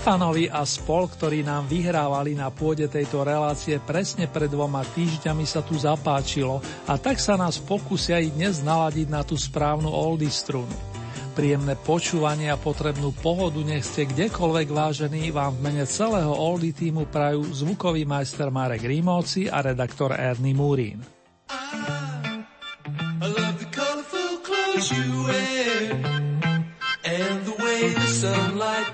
Stefanovi a spol, ktorí nám vyhrávali na pôde tejto relácie presne pred dvoma týždňami sa tu zapáčilo a tak sa nás pokusia i dnes naladiť na tú správnu oldie strunu. Príjemné počúvanie a potrebnú pohodu nech ste kdekoľvek vážení vám v mene celého oldie týmu prajú zvukový majster Marek Rímovci a redaktor Ernie Murín. I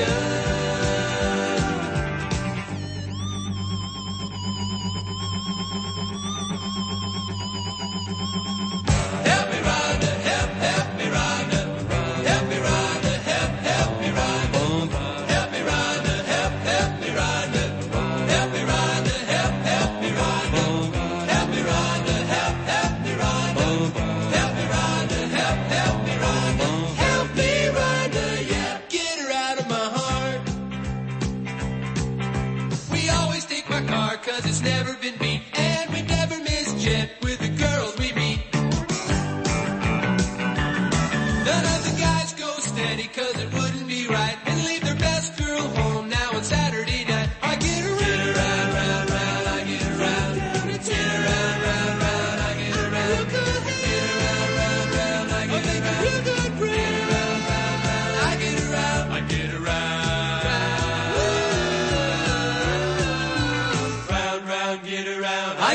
Yeah.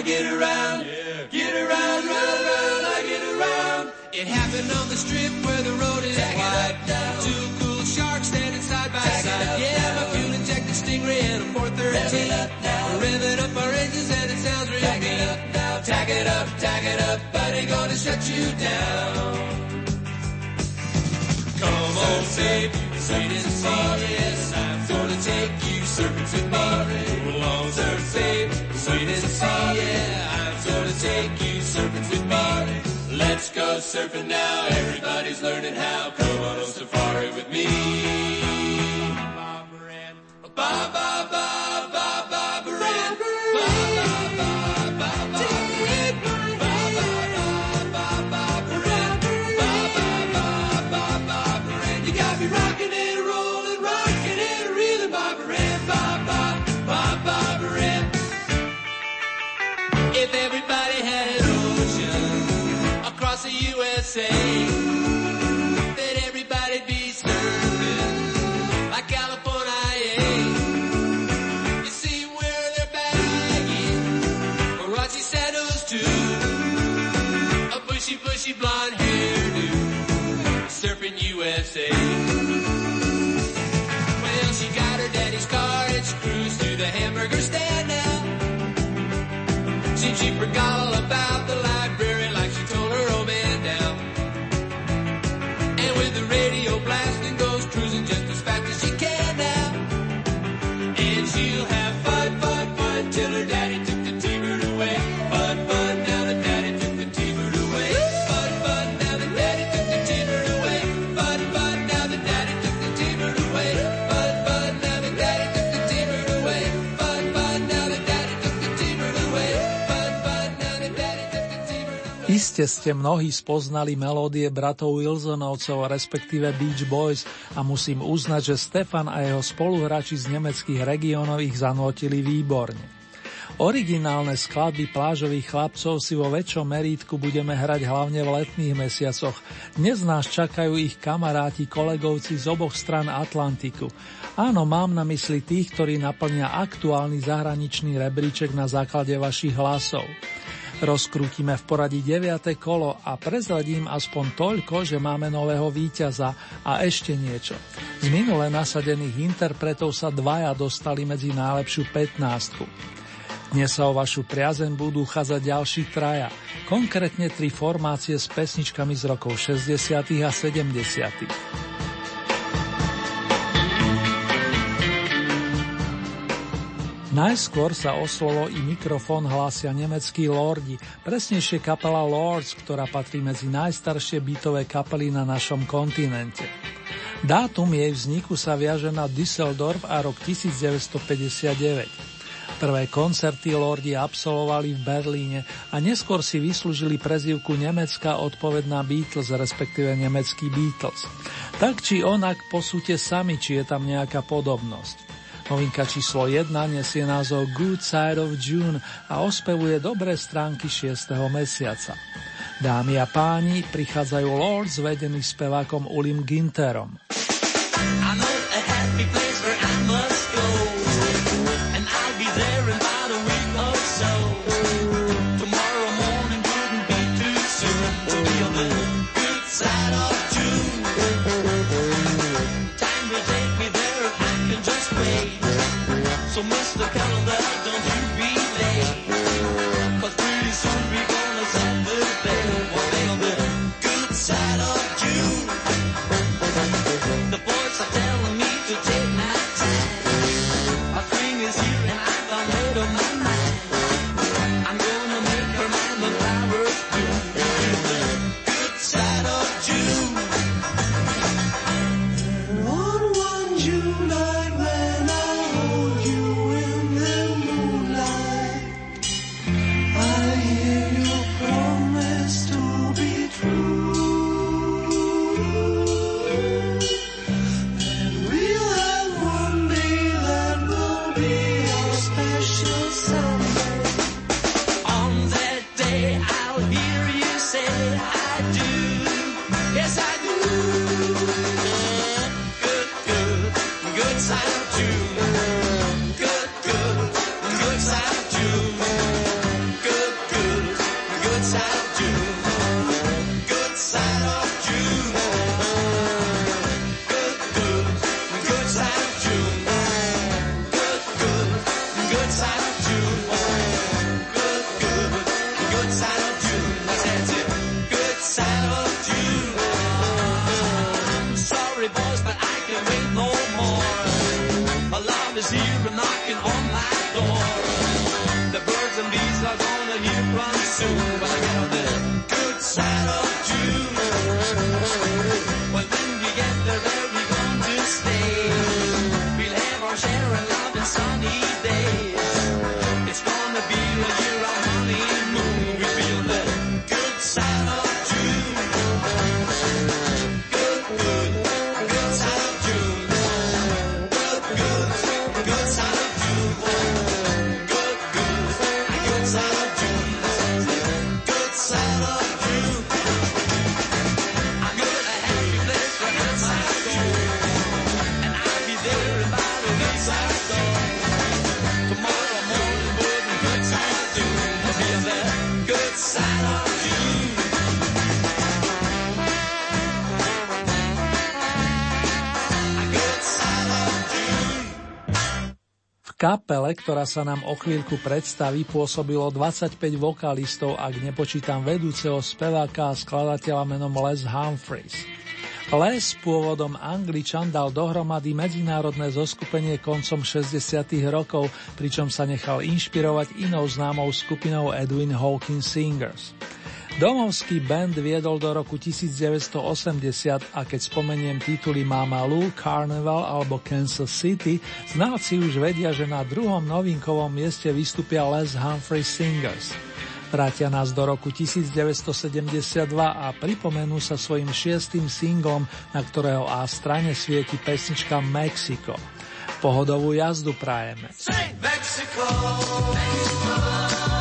get around, get around, run, run, I get around. It happened on the strip where the road is Tack wide. Two cool sharks standing side by Tack side. Up, yeah, down. my fuel injected stingray and a 413. Rev it up our engines and it sounds real Tack mean. It up, now. Tack it up, tack it up, buddy, gonna shut you down. Come on, babe, sweet and sweet, I'm gonna take you surfing with me. Long surf, babe wait and see. Yeah, I'm gonna take you surfing with me. Let's go surfing now. Everybody's learning how. Come on a safari with me. Bye, bye, bye. She got her daddy's car. And screws through the hamburger stand now. Seems she forgot all about the Iste ste mnohí spoznali melódie bratov Wilsonovcov, respektíve Beach Boys a musím uznať, že Stefan a jeho spoluhráči z nemeckých regiónov ich zanotili výborne. Originálne skladby plážových chlapcov si vo väčšom merítku budeme hrať hlavne v letných mesiacoch. Dnes nás čakajú ich kamaráti, kolegovci z oboch stran Atlantiku. Áno, mám na mysli tých, ktorí naplnia aktuálny zahraničný rebríček na základe vašich hlasov. Rozkrútime v poradí 9. kolo a prezradím aspoň toľko, že máme nového víťaza a ešte niečo. Z minule nasadených interpretov sa dvaja dostali medzi najlepšiu 15. Dnes sa o vašu priazeň budú chádzať ďalší traja, konkrétne tri formácie s pesničkami z rokov 60. a 70. Najskôr sa o slovo i mikrofón hlásia nemeckí lordi, presnejšie kapela Lords, ktorá patrí medzi najstaršie bytové kapely na našom kontinente. Dátum jej vzniku sa viaže na Düsseldorf a rok 1959. Prvé koncerty Lordi absolvovali v Berlíne a neskôr si vyslúžili prezivku Nemecka odpoveď na Beatles, respektíve nemecký Beatles. Tak či onak posúte sami, či je tam nejaká podobnosť. Novinka číslo 1 nesie názov Good Side of June a ospevuje dobré stránky 6. mesiaca. Dámy a páni, prichádzajú Lords vedený spevákom Ulim Ginterom. gonna hit one soon, but I gotta kapele, ktorá sa nám o chvíľku predstaví, pôsobilo 25 vokalistov, ak nepočítam vedúceho speváka a skladateľa menom Les Humphreys. Les pôvodom Angličan dal dohromady medzinárodné zoskupenie koncom 60. rokov, pričom sa nechal inšpirovať inou známou skupinou Edwin Hawkins Singers. Domovský band viedol do roku 1980 a keď spomeniem tituly Mama Lou, Carnival alebo Kansas City, znalci už vedia, že na druhom novinkovom mieste vystúpia Les Humphrey Singers. Vrátia nás do roku 1972 a pripomenú sa svojim šiestým singlom, na ktorého A strane svieti pesnička Mexico. Pohodovú jazdu prajeme. Mexico, Mexico.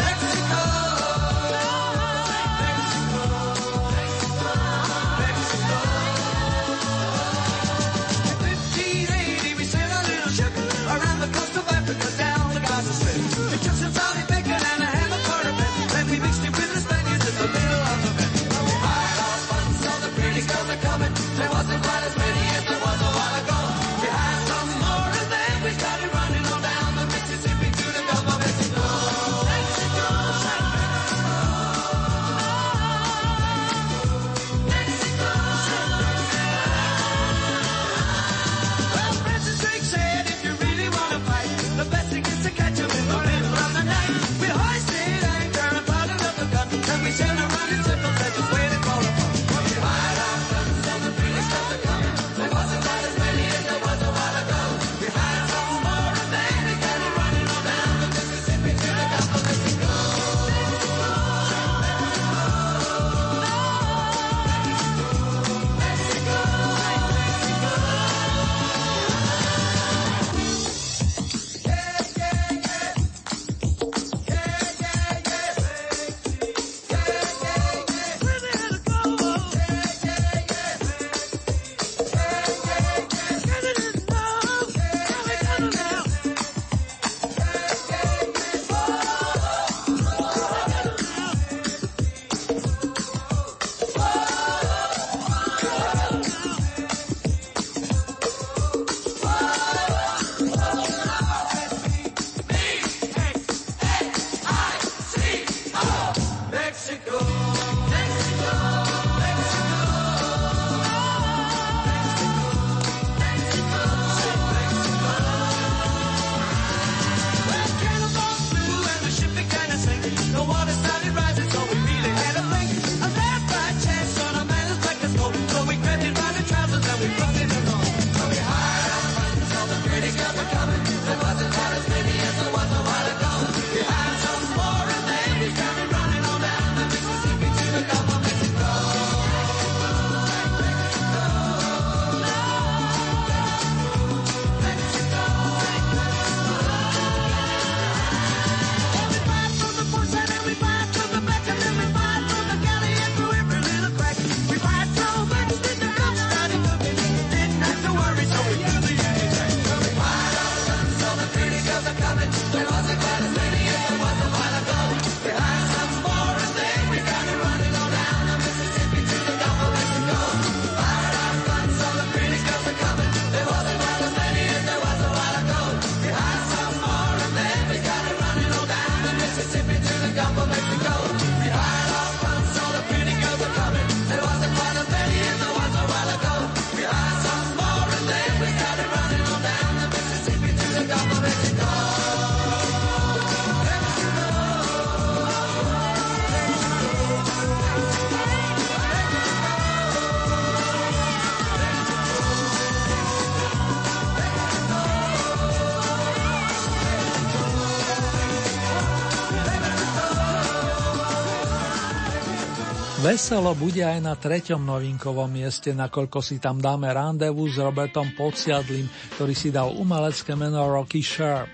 Veselo bude aj na treťom novinkovom mieste, nakoľko si tam dáme randevu s Robertom Podsiadlým, ktorý si dal umelecké meno Rocky Sharp.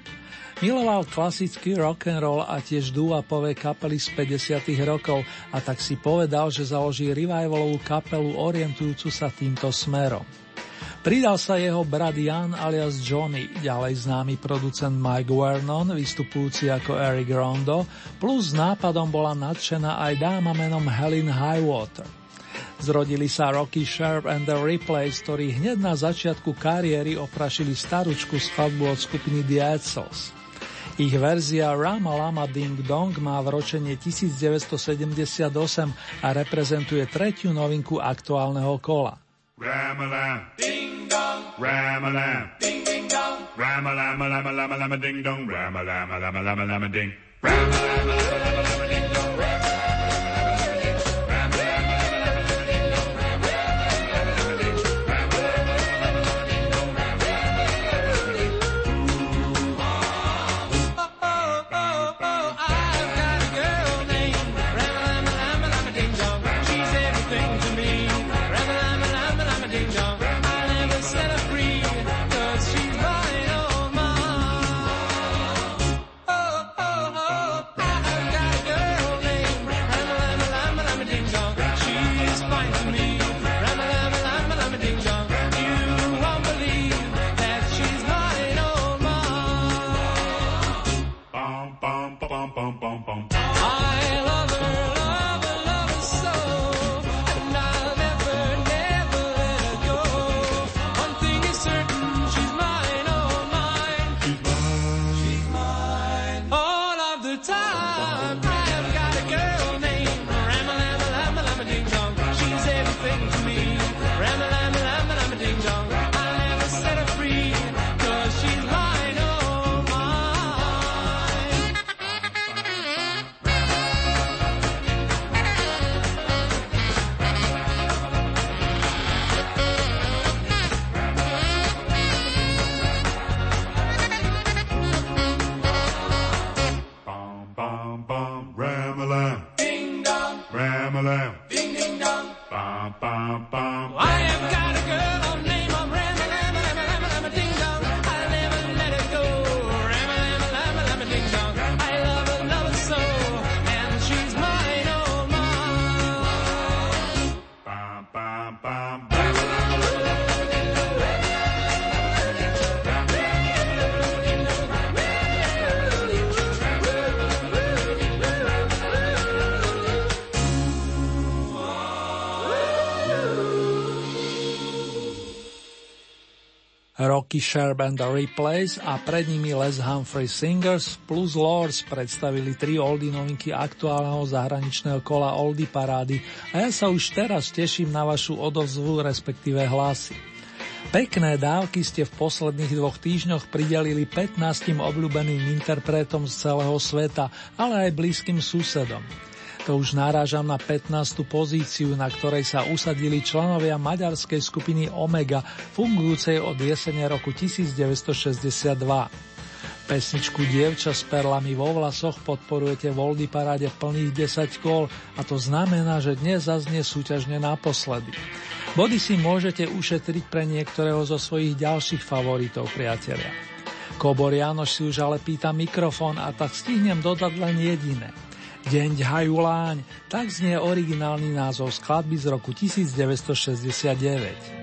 Miloval klasický rock and roll a tiež dúvapové kapely z 50. rokov a tak si povedal, že založí revivalovú kapelu orientujúcu sa týmto smerom. Pridal sa jeho brat Jan alias Johnny, ďalej známy producent Mike Vernon, vystupujúci ako Eric Rondo, plus nápadom bola nadšená aj dáma menom Helen Highwater. Zrodili sa Rocky Sharp and the Replays, ktorí hneď na začiatku kariéry oprašili staručku skladbu od skupiny The Edsels. Ich verzia Rama Lama Ding Dong má v ročenie 1978 a reprezentuje tretiu novinku aktuálneho kola. Ram-a-lam. Ding. Ram-a-lam. Ding ding dong. Ram-a-lam, a-lam, a-lam, Sherb and the Replays a pred nimi Les Humphrey Singers plus Lords predstavili tri oldy novinky aktuálneho zahraničného kola Oldy parády a ja sa už teraz teším na vašu odozvu, respektíve hlasy. Pekné dávky ste v posledných dvoch týždňoch pridelili 15 obľúbeným interpretom z celého sveta, ale aj blízkym susedom. To už narážam na 15. pozíciu, na ktorej sa usadili členovia maďarskej skupiny Omega, fungujúcej od jesene roku 1962. Pesničku Dievča s perlami vo vlasoch podporujete v Oldy paráde plných 10 kol a to znamená, že dnes zaznie súťažne naposledy. Body si môžete ušetriť pre niektorého zo svojich ďalších favoritov, priatelia. Kobor Janoš si už ale pýta mikrofón a tak stihnem dodať len jediné – Deň ďhajú láň, tak znie originálny názov skladby z roku 1969.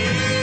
Thank you.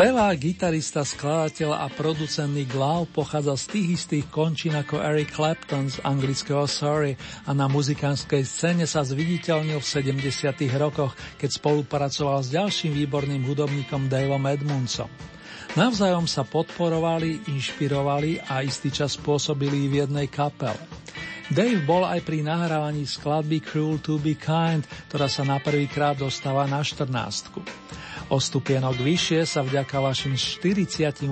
Spevák, gitarista, skladateľ a producent Nick Lau pochádza z tých istých končín ako Eric Clapton z anglického Sorry a na muzikánskej scéne sa zviditeľnil v 70. rokoch, keď spolupracoval s ďalším výborným hudobníkom Daveom Edmundsom. Navzájom sa podporovali, inšpirovali a istý čas pôsobili v jednej kapele. Dave bol aj pri nahrávaní skladby Cruel to be Kind, ktorá sa na prvýkrát dostáva na 14. O stupienok vyššie sa vďaka vašim 48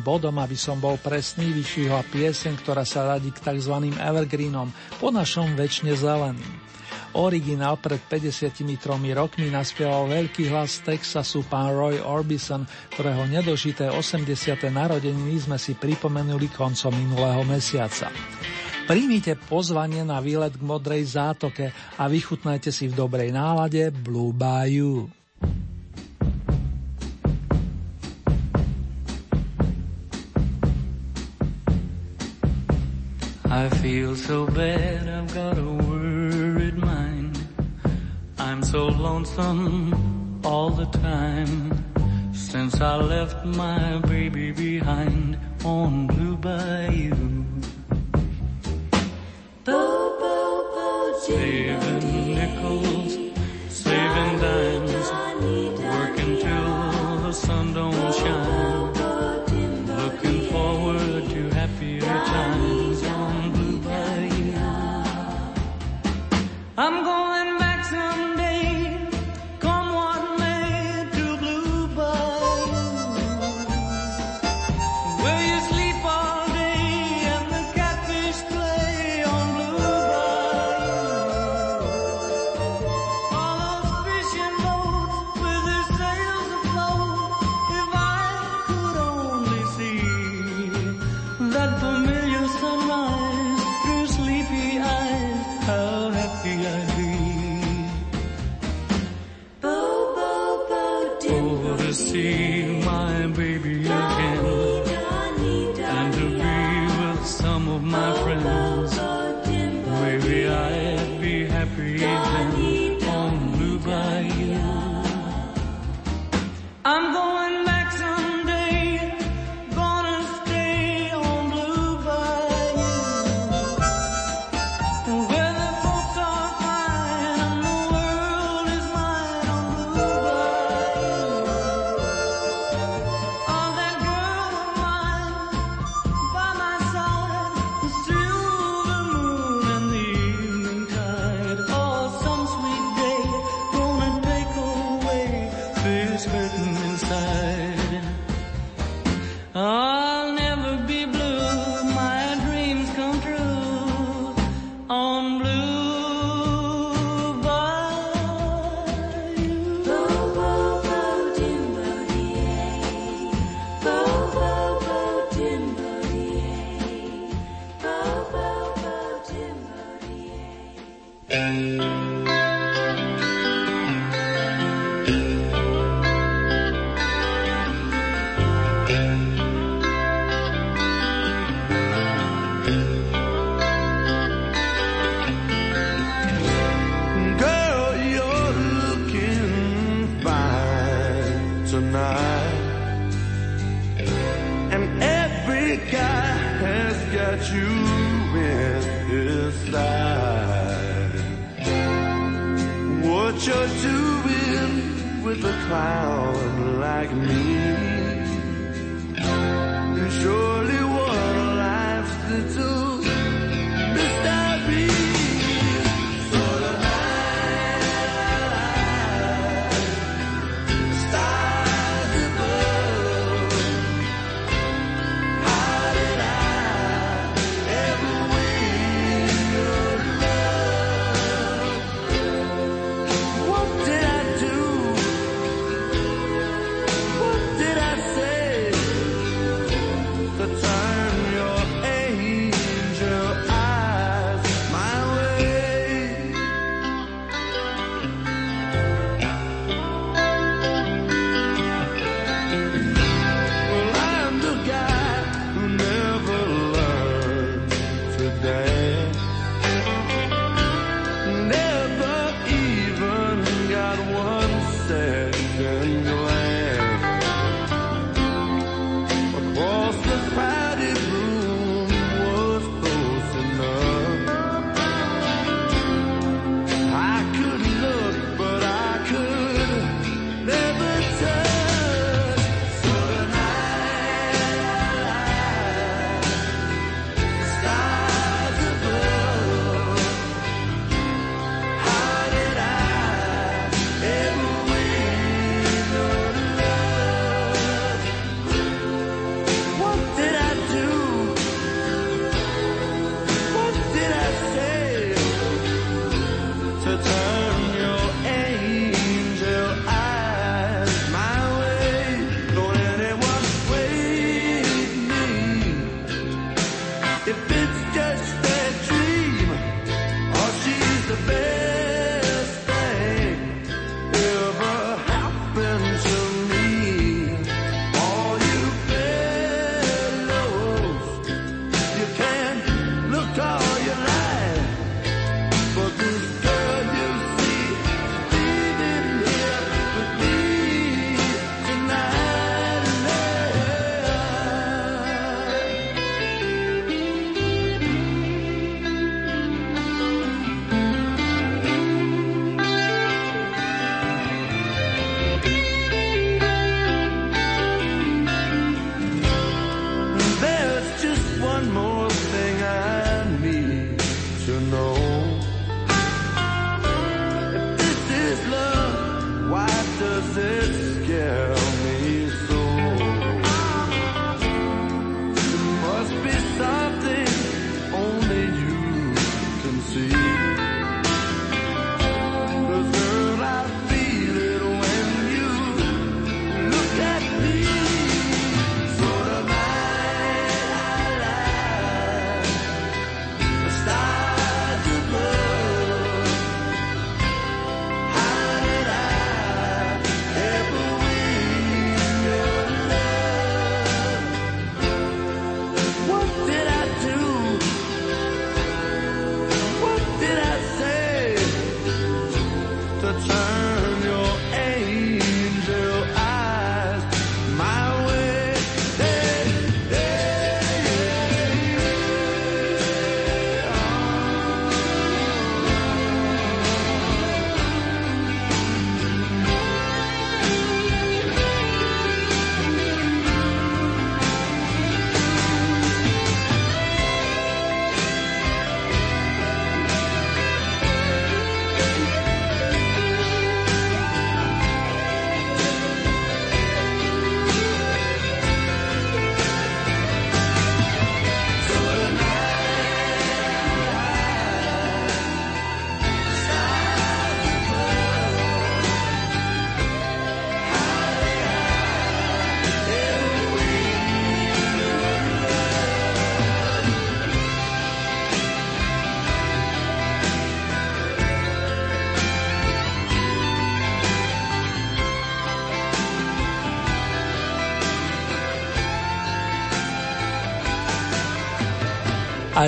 bodom, aby som bol presný, vyššího pieseň, ktorá sa radí k tzv. evergreenom, po našom väčšine zeleným. Originál pred 53 rokmi naspieval veľký hlas Texasu pán Roy Orbison, ktorého nedožité 80. narodeniny sme si pripomenuli koncom minulého mesiaca. Príjmite pozvanie na výlet k Modrej zátoke a vychutnajte si v dobrej nálade Blue Bayou. I feel so bad, I've got a worried mind. I'm so lonesome all the time. Since I left my baby behind on Blue Bayou. Saving nickels, saving dimes, I'm going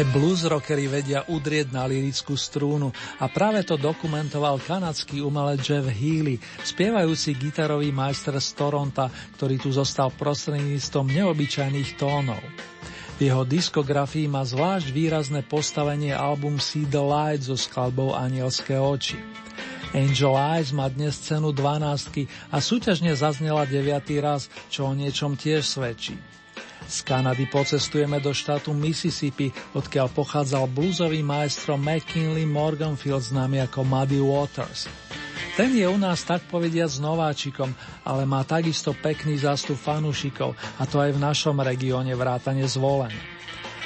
Aj blues rockery vedia udrieť na lirickú strúnu a práve to dokumentoval kanadský umelec Jeff Healy, spievajúci gitarový majster z Toronta, ktorý tu zostal prostredníctvom neobyčajných tónov. V jeho diskografii má zvlášť výrazné postavenie album See the Light so skladbou Anielské oči. Angel Eyes má dnes cenu 12 a súťažne zaznela 9. raz, čo o niečom tiež svedčí. Z Kanady pocestujeme do štátu Mississippi, odkiaľ pochádzal bluesový maestro McKinley Morganfield známy ako Muddy Waters. Ten je u nás tak povediať s nováčikom, ale má takisto pekný zástup fanúšikov, a to aj v našom regióne vrátane zvolen.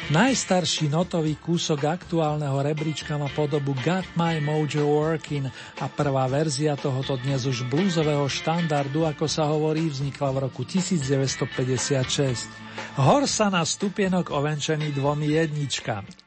Najstarší notový kúsok aktuálneho rebríčka má podobu Got My Mojo Working a prvá verzia tohoto dnes už bluesového štandardu, ako sa hovorí, vznikla v roku 1956. Hor sa na stupienok ovenčený dvomi jedničkami.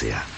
sea.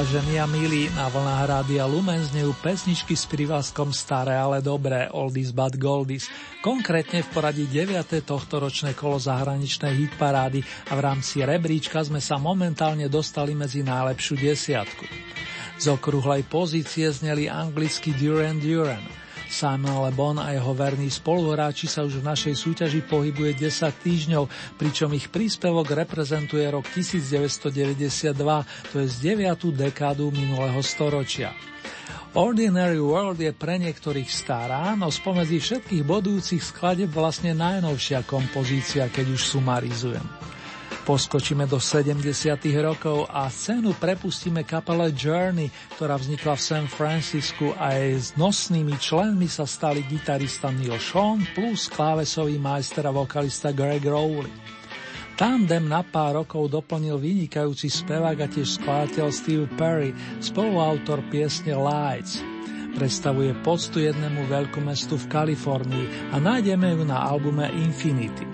Vážení a milí, na vlnách Rádia Lumen znejú pesničky s privázkom Staré, ale dobré, Oldies but Goldies. Konkrétne v poradí 9. tohto ročné kolo zahraničnej hitparády a v rámci rebríčka sme sa momentálne dostali medzi najlepšiu desiatku. Z okrúhlej pozície zneli anglicky Duran Duran. Simon Le Bon a jeho verní spoluhráči sa už v našej súťaži pohybuje 10 týždňov, pričom ich príspevok reprezentuje rok 1992, to je z 9. dekádu minulého storočia. Ordinary World je pre niektorých stará, no spomedzi všetkých bodujúcich skladeb vlastne najnovšia kompozícia, keď už sumarizujem. Poskočíme do 70. rokov a scénu prepustíme kapele Journey, ktorá vznikla v San Francisku a jej s nosnými členmi sa stali gitarista Neil Sean plus klávesový majster a vokalista Greg Rowley. Tandem na pár rokov doplnil vynikajúci spevák a tiež skladateľ Steve Perry, spoluautor piesne Lights. Predstavuje poctu jednému veľkomestu v Kalifornii a nájdeme ju na albume Infinity.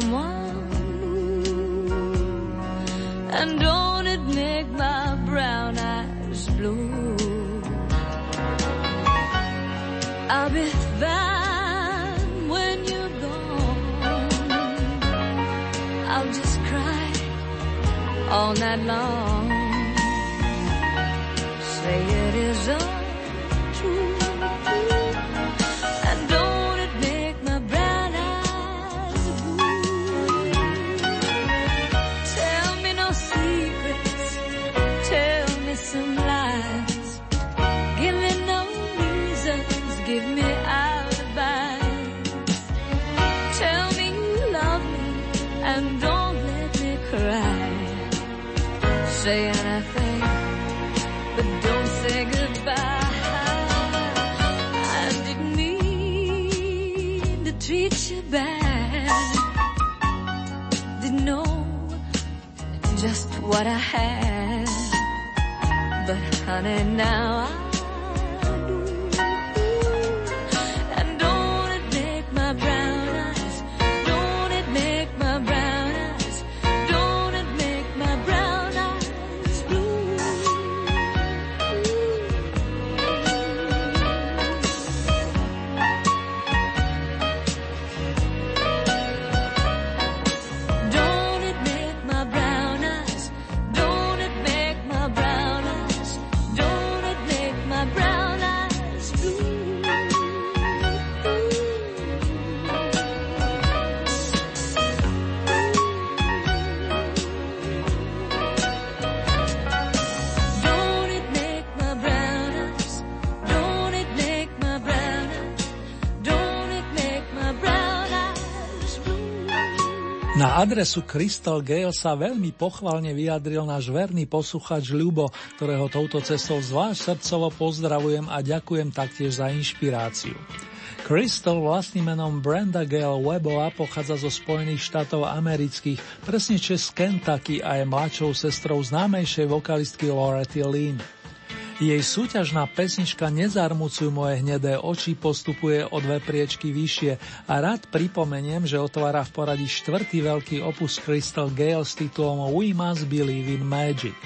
Someone, and don't it make my brown eyes blue? I'll be fine when you're gone. I'll just cry all night long. Say it is untrue. What I had. But honey, now I adresu Crystal Gale sa veľmi pochvalne vyjadril náš verný posluchač Ľubo, ktorého touto cestou zvlášť srdcovo pozdravujem a ďakujem taktiež za inšpiráciu. Crystal vlastným menom Brenda Gale Webová pochádza zo Spojených štátov amerických, presne z Kentucky a je mladšou sestrou známejšej vokalistky Lorety Lynn. Jej súťažná pesnička Nezarmucuj moje hnedé oči postupuje o dve priečky vyššie a rád pripomeniem, že otvára v poradí štvrtý veľký opus Crystal Gale s titulom We Must Believe in Magic.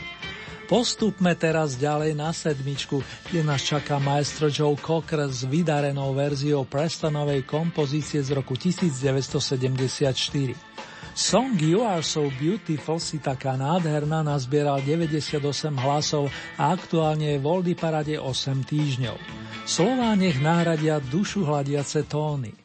Postupme teraz ďalej na sedmičku, kde nás čaká maestro Joe Cocker s vydarenou verziou Prestonovej kompozície z roku 1974. Song You Are So Beautiful si taká nádherná nazbieral 98 hlasov a aktuálne je v Oldy Parade 8 týždňov. Slová nech náhradia dušu hľadiace tóny.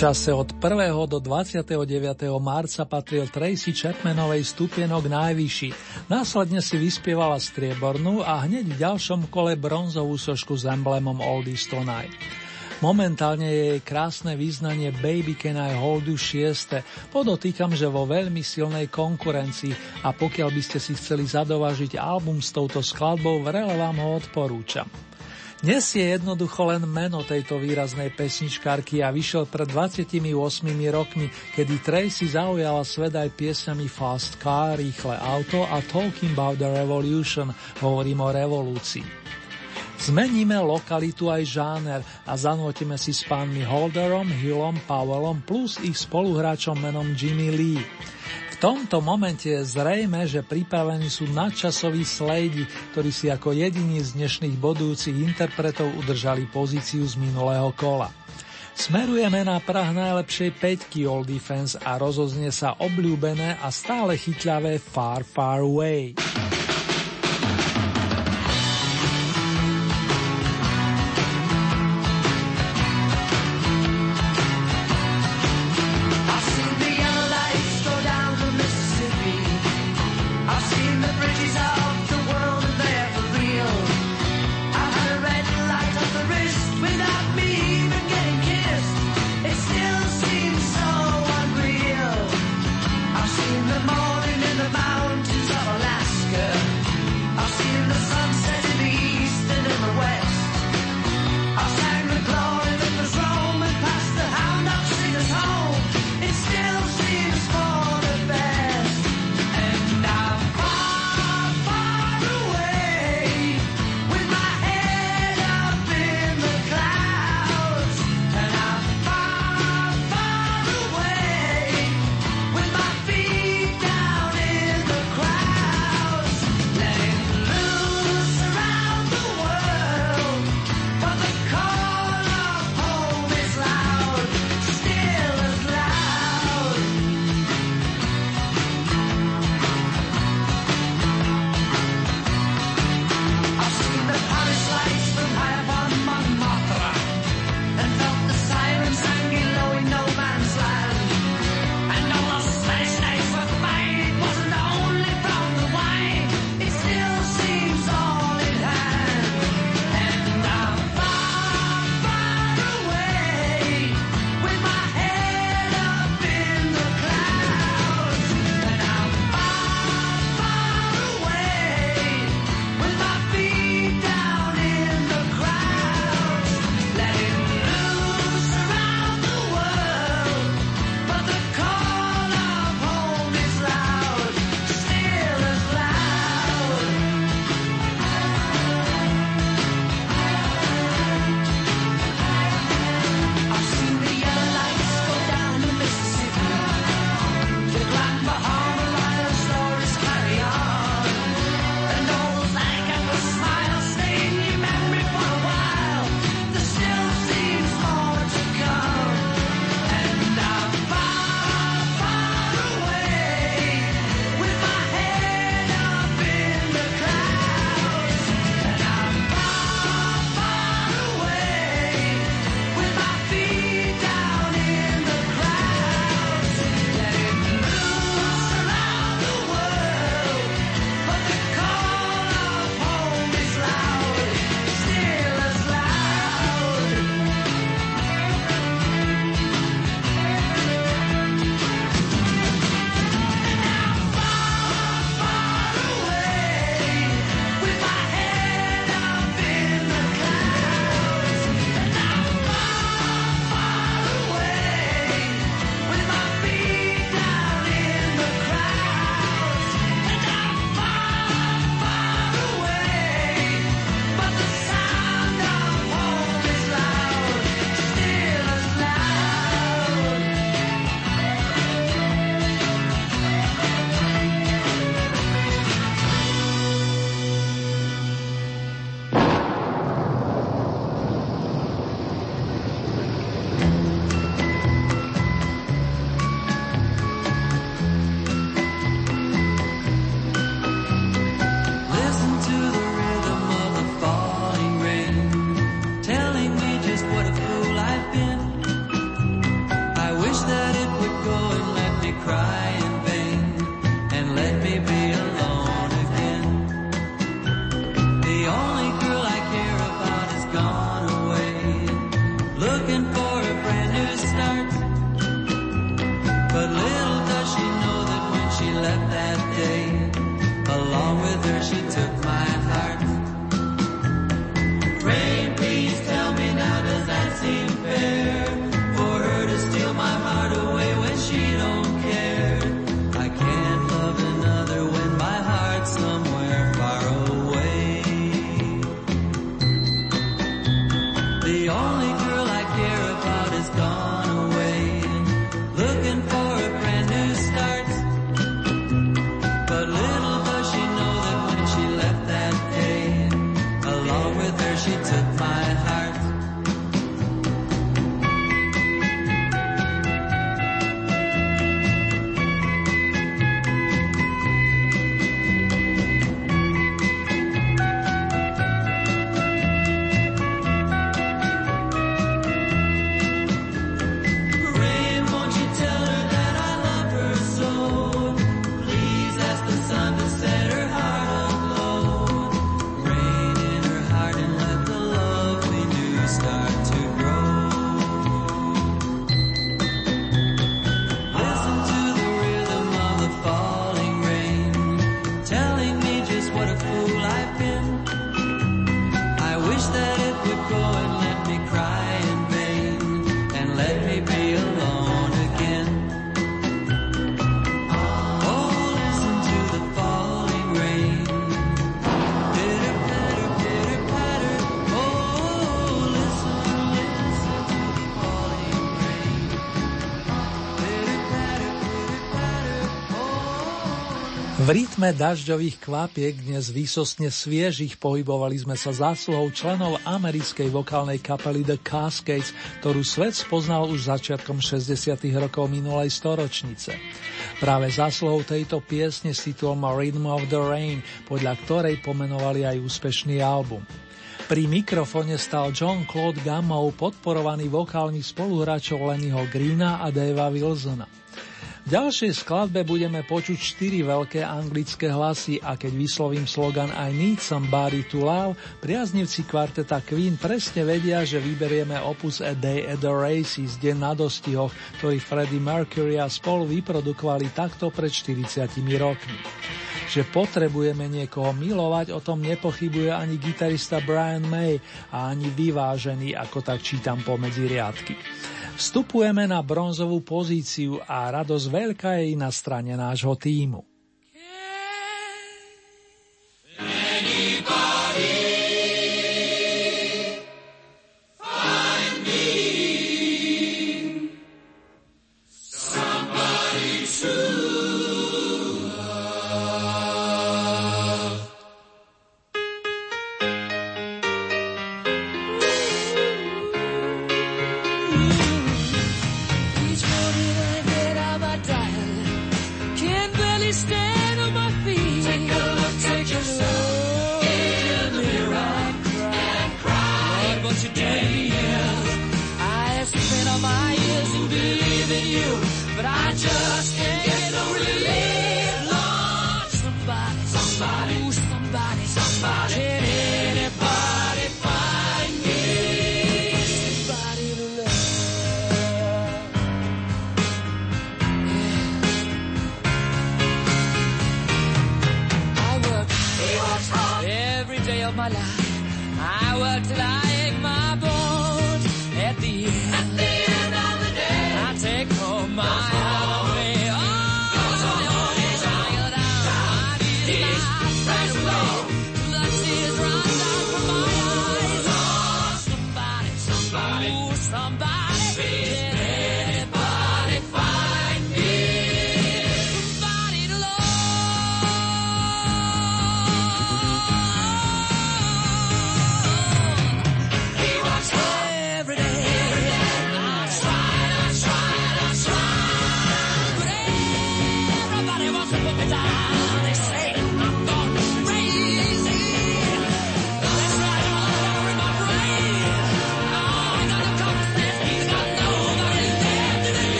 Čase od 1. do 29. marca patril Tracy Chapmanovej stupienok najvyšší. Následne si vyspievala striebornú a hneď v ďalšom kole bronzovú sošku s emblémom Oldies Tonight. Momentálne je jej krásne význanie Baby Can I Hold You 6. Podotýkam, že vo veľmi silnej konkurencii a pokiaľ by ste si chceli zadovažiť album s touto skladbou, vrele vám ho odporúčam. Dnes je jednoducho len meno tejto výraznej pesničkárky a vyšiel pred 28 rokmi, kedy Tracy zaujala svet aj piesňami Fast Car, Rýchle auto a Talking About the Revolution, hovorím o revolúcii. Zmeníme lokalitu aj žáner a zanotíme si s pánmi Holderom, Hillom, Powellom plus ich spoluhráčom menom Jimmy Lee. Tomto momente je zrejme, že pripravení sú nadčasoví slejdi, ktorí si ako jediní z dnešných bodujúcich interpretov udržali pozíciu z minulého kola. Smerujeme na prah najlepšej peťky All Defense a rozoznie sa obľúbené a stále chytľavé Far Far Away. rytme dažďových kvapiek, dnes výsostne sviežich, pohybovali sme sa zásluhou členov americkej vokálnej kapely The Cascades, ktorú svet spoznal už začiatkom 60. rokov minulej storočnice. Práve zásluhou tejto piesne s titulom Rhythm of the Rain, podľa ktorej pomenovali aj úspešný album. Pri mikrofone stal John Claude Gamow podporovaný vokálmi spoluhráčov Lennyho Greena a Davea Wilsona. V ďalšej skladbe budeme počuť štyri veľké anglické hlasy a keď vyslovím slogan I need somebody to love, priaznivci kvarteta Queen presne vedia, že vyberieme opus A Day at the Races, deň na dostihoch, ktorý Freddie Mercury a spolu vyprodukovali takto pred 40 rokmi. Že potrebujeme niekoho milovať, o tom nepochybuje ani gitarista Brian May a ani vyvážený, ako tak čítam pomedzi riadky. Vstupujeme na bronzovú pozíciu a radosť veľká je i na strane nášho týmu.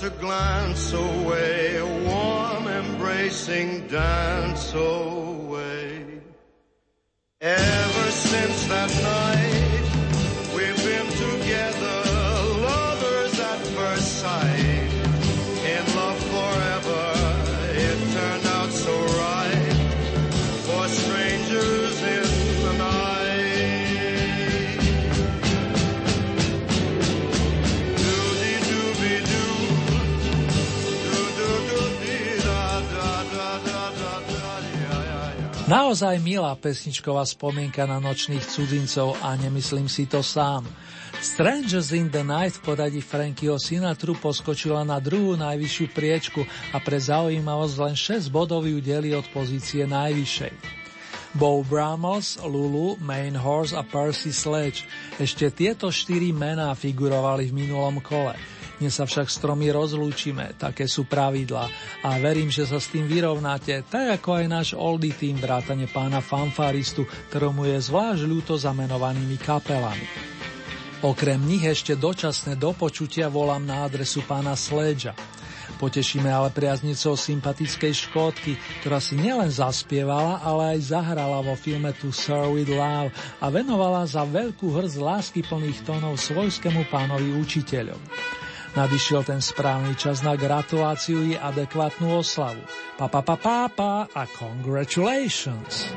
Just a glance away, a warm embracing dance away. Ever since that night, we've been together, lovers at first sight. Naozaj milá pesničková spomienka na nočných cudzincov a nemyslím si to sám. Strangers in the Night v poradí Frankyho Sinatru poskočila na druhú najvyššiu priečku a pre zaujímavosť len 6 bodov ju delí od pozície najvyššej. Bo Bramos, Lulu, Main Horse a Percy Sledge. Ešte tieto štyri mená figurovali v minulom kole. Dnes sa však stromy rozlúčime, také sú pravidla a verím, že sa s tým vyrovnáte, tak ako aj náš oldie tým vrátane pána fanfaristu, ktorému je zvlášť ľúto zamenovanými kapelami. Okrem nich ešte dočasné dopočutia volám na adresu pána Sledža. Potešíme ale priaznicou sympatickej škótky, ktorá si nielen zaspievala, ale aj zahrala vo filme To Sir With Love a venovala za veľkú hrz lásky plných tónov svojskému pánovi učiteľov. Nadišiel ten správny čas na gratuláciu i adekvátnu oslavu. Pa, pa, pa, pa, pa a congratulations!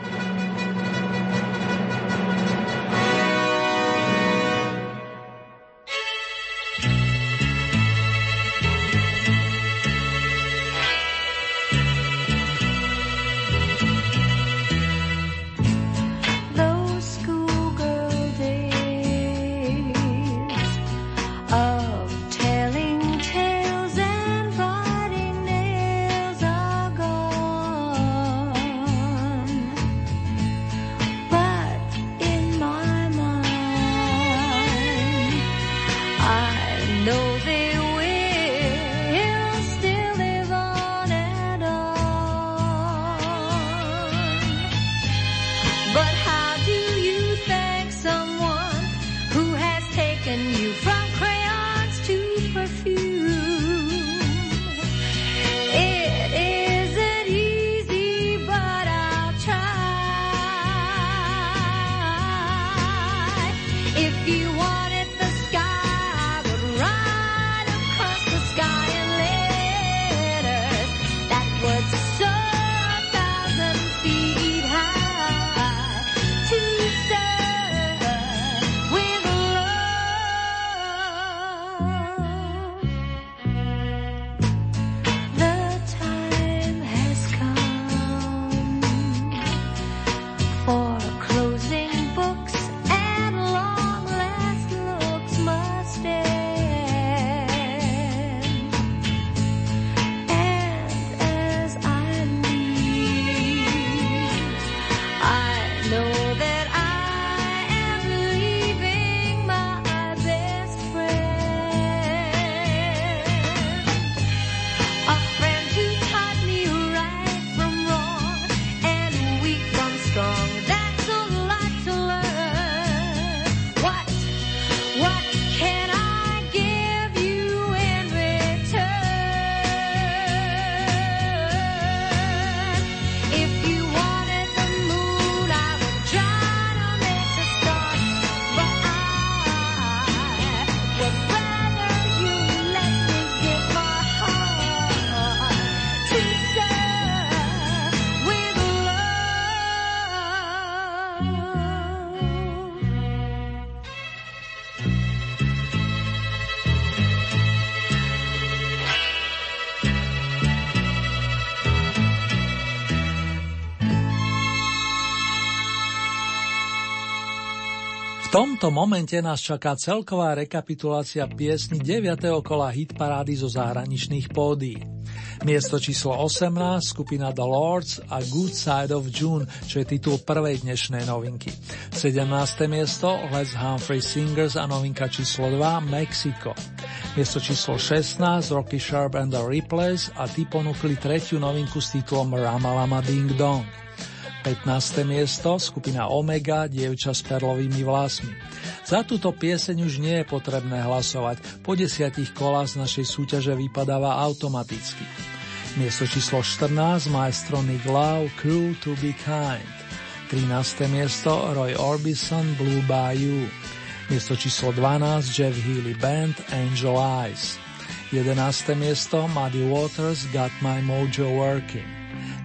Tomto momente nás čaká celková rekapitulácia piesni 9. kola hitparády zo zahraničných pódií. Miesto číslo 18, skupina The Lords a Good Side of June, čo je titul prvej dnešnej novinky. 17. miesto Les Humphrey Singers a novinka číslo 2 Mexico. Miesto číslo 16 Rocky Sharp and the Riplays a tí ponúkli tretiu novinku s titulom Ramalama Ding Dong. 15. miesto, skupina Omega, dievča s perlovými vlasmi. Za túto pieseň už nie je potrebné hlasovať, po desiatich kolách z našej súťaže vypadáva automaticky. Miesto číslo 14, maestro Nick Lau, Cruel to be kind. 13. miesto, Roy Orbison, Blue Bayou. Miesto číslo 12, Jeff Healy Band, Angel Eyes. 11. miesto, Muddy Waters, Got My Mojo Working.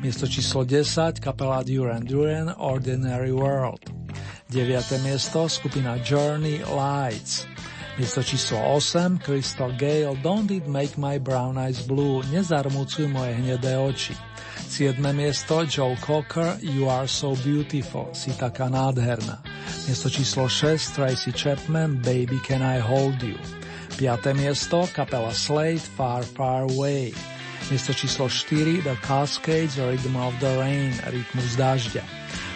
Miesto číslo 10, kapela Duran Duran, Ordinary World. 9. miesto, skupina Journey, Lights. Miesto číslo 8, Crystal Gale, Don't It Make My Brown Eyes Blue, Nezarmúcuj moje hnedé oči. 7. miesto, Joe Cocker, You Are So Beautiful, si taká nádherná. Miesto číslo 6, Tracy Chapman, Baby Can I Hold You. 5. miesto, kapela Slade, Far Far Away. Miesto číslo 4 The Cascades Rhythm of the Rain Rytmus dažďa.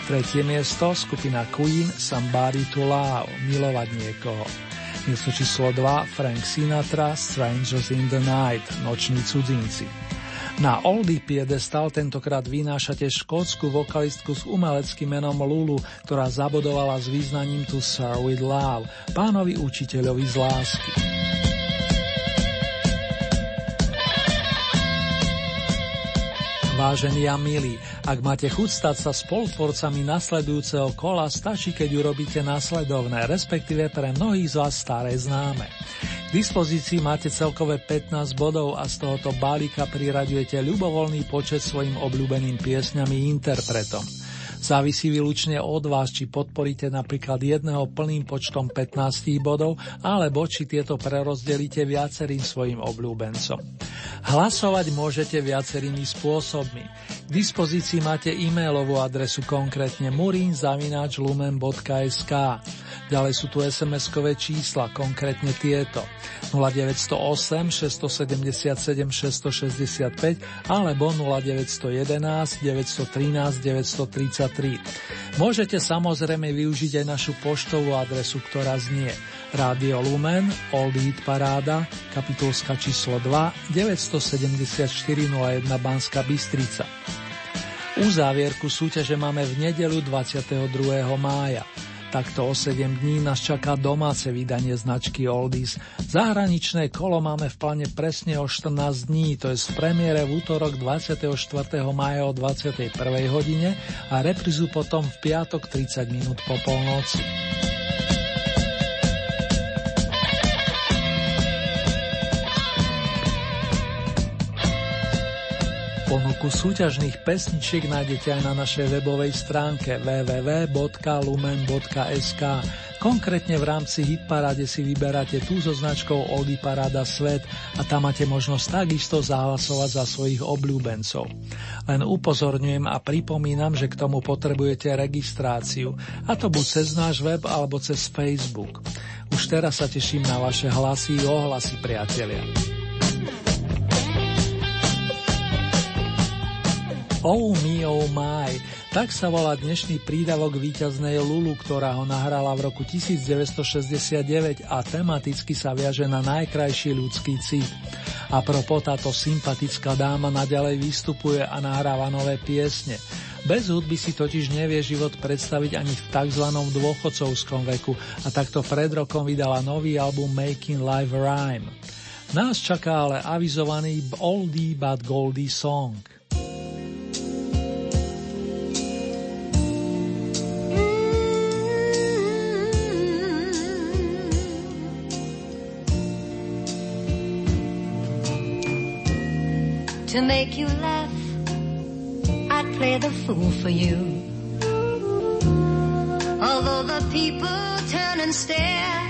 Tretie miesto skupina Queen Somebody to Love Milovať niekoho. Miesto číslo 2 Frank Sinatra Strangers in the Night, Noční cudzinci. Na Oldie piedestal tentokrát vynášate škótsku vokalistku s umeleckým menom Lulu, ktorá zabodovala s význaním To Sir with Love, pánovi učiteľovi z lásky. Vážení a milí, ak máte chuť stať sa spolutvorcami nasledujúceho kola, stačí, keď urobíte následovné, respektíve pre mnohých z vás staré známe. K dispozícii máte celkové 15 bodov a z tohoto balíka priraďujete ľubovoľný počet svojim obľúbeným piesňami interpretom. Závisí výlučne od vás, či podporíte napríklad jedného plným počtom 15 bodov, alebo či tieto prerozdelíte viacerým svojim obľúbencom. Hlasovať môžete viacerými spôsobmi. K dispozícii máte e-mailovú adresu konkrétne murinzavináčlumen.sk Ďalej sú tu SMS-kové čísla, konkrétne tieto 0908 677 665 alebo 0911 913 933. Môžete samozrejme využiť aj našu poštovú adresu, ktorá znie Rádio Lumen, Old Eat Paráda, kapitulska číslo 2, 974 01 Banska Bystrica. Uzávierku súťaže máme v nedelu 22. mája. Takto o 7 dní nás čaká domáce vydanie značky Oldies. Zahraničné kolo máme v pláne presne o 14 dní, to je v premiére v útorok 24. maja o 21. hodine a reprizu potom v piatok 30 minút po polnoci. Ponuku súťažných pesničiek nájdete aj na našej webovej stránke www.lumen.sk. Konkrétne v rámci Hitparáde si vyberáte tú so značkou Oldy Paráda Svet a tam máte možnosť takisto zahlasovať za svojich obľúbencov. Len upozorňujem a pripomínam, že k tomu potrebujete registráciu, a to buď cez náš web alebo cez Facebook. Už teraz sa teším na vaše hlasy i ohlasy, priatelia. Oh me, oh my, tak sa volá dnešný prídavok víťaznej Lulu, ktorá ho nahrala v roku 1969 a tematicky sa viaže na najkrajší ľudský cít. A propo táto sympatická dáma naďalej vystupuje a nahráva nové piesne. Bez hudby si totiž nevie život predstaviť ani v tzv. dôchodcovskom veku a takto pred rokom vydala nový album Making Life Rhyme. Nás čaká ale avizovaný Oldie but Goldie song. To make you laugh, I'd play the fool for you. Although the people turn and stare,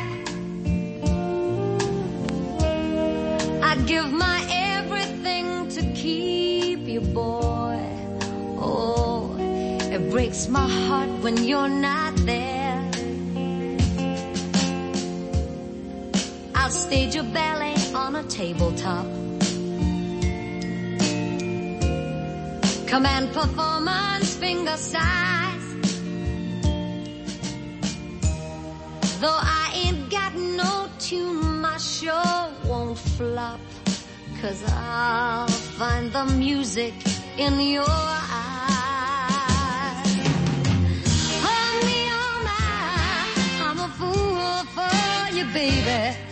I'd give my everything to keep you, boy. Oh, it breaks my heart when you're not there. I'll stage your ballet on a tabletop. Command performance, finger size. Though I ain't got no tune, my show won't flop. Cause I'll find the music in your eyes. Oh me, oh my, I'm a fool for you, baby.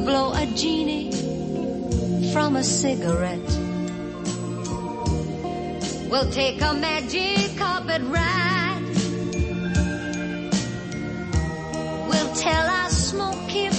Blow a genie from a cigarette. We'll take a magic carpet ride. We'll tell our smoky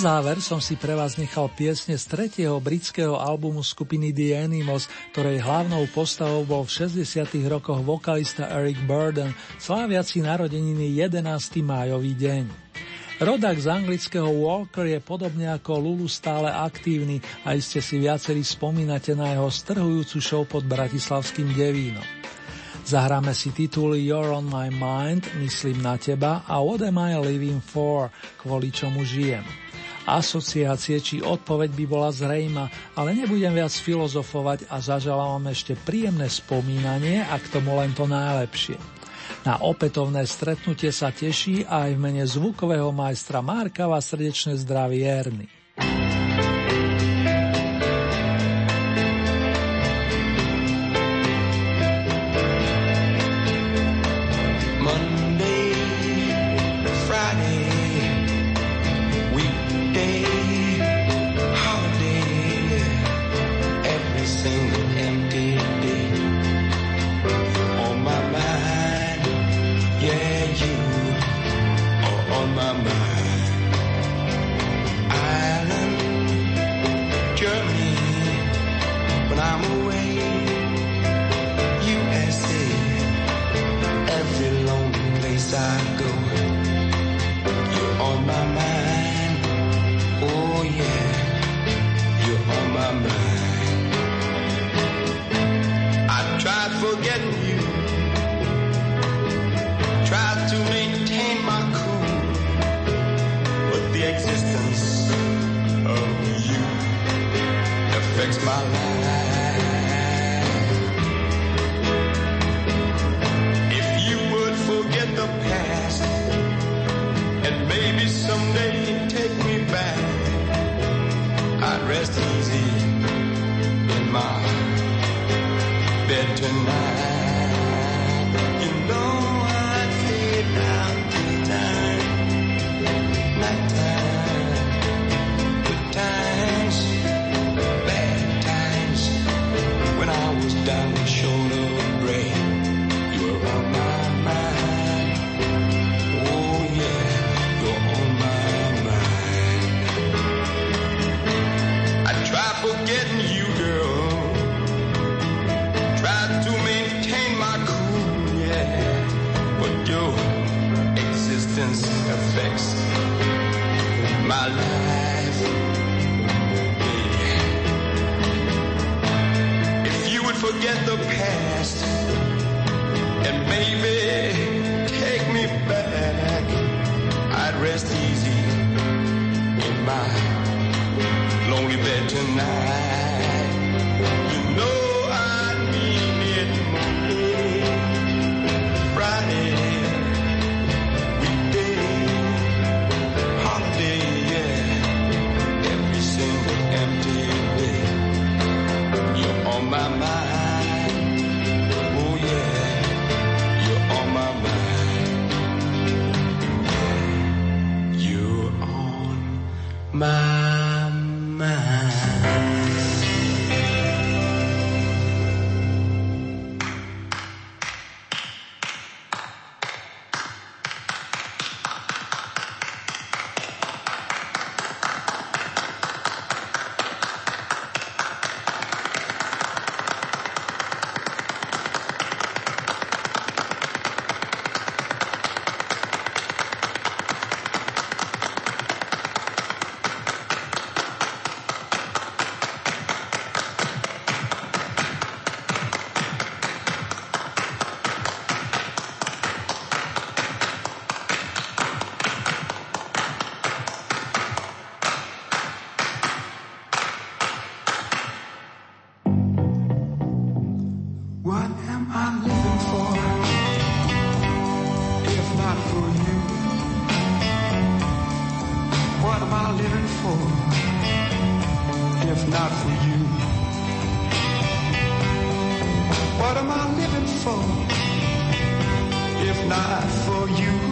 záver som si pre vás nechal piesne z tretieho britského albumu skupiny The Animals, ktorej hlavnou postavou bol v 60. rokoch vokalista Eric Burden, sláviaci narodeniny 11. májový deň. Rodak z anglického Walker je podobne ako Lulu stále aktívny a iste si viacerí spomínate na jeho strhujúcu show pod Bratislavským devínom. Zahráme si tituly You're on my mind, myslím na teba a What am I living for, kvôli čomu žijem. Asociácie či odpoveď by bola zrejma, ale nebudem viac filozofovať a zaželám vám ešte príjemné spomínanie a k tomu len to najlepšie. Na opätovné stretnutie sa teší aj v mene zvukového majstra Marka vás srdečne zdraví Erny. Forgetting you. Tried to maintain my cool. But the existence of you affects my life. What am I living for if not for you?